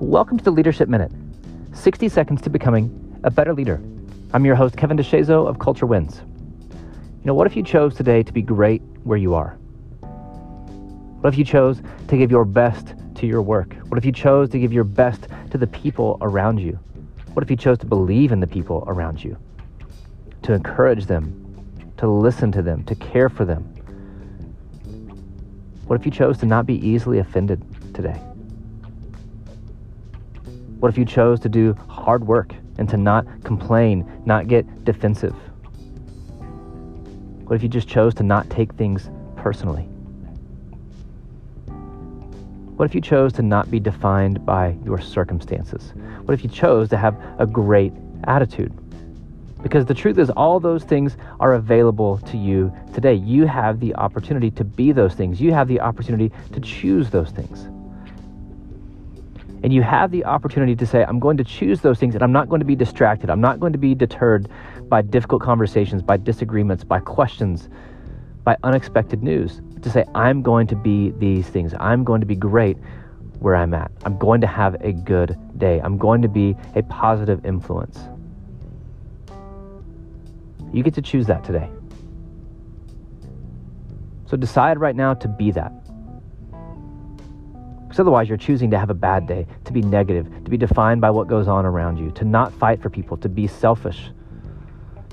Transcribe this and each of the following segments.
Welcome to the Leadership Minute 60 seconds to becoming a better leader. I'm your host, Kevin DeShazo of Culture Wins. You know, what if you chose today to be great where you are? What if you chose to give your best to your work? What if you chose to give your best to the people around you? What if you chose to believe in the people around you? To encourage them, to listen to them, to care for them? What if you chose to not be easily offended today? What if you chose to do hard work and to not complain, not get defensive? What if you just chose to not take things personally? What if you chose to not be defined by your circumstances? What if you chose to have a great attitude? Because the truth is, all those things are available to you today. You have the opportunity to be those things, you have the opportunity to choose those things. And you have the opportunity to say, I'm going to choose those things and I'm not going to be distracted. I'm not going to be deterred by difficult conversations, by disagreements, by questions, by unexpected news. To say, I'm going to be these things. I'm going to be great where I'm at. I'm going to have a good day. I'm going to be a positive influence. You get to choose that today. So decide right now to be that. Because otherwise, you're choosing to have a bad day, to be negative, to be defined by what goes on around you, to not fight for people, to be selfish,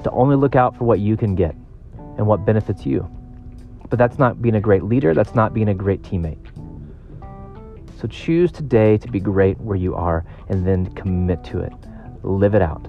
to only look out for what you can get and what benefits you. But that's not being a great leader, that's not being a great teammate. So choose today to be great where you are and then commit to it. Live it out.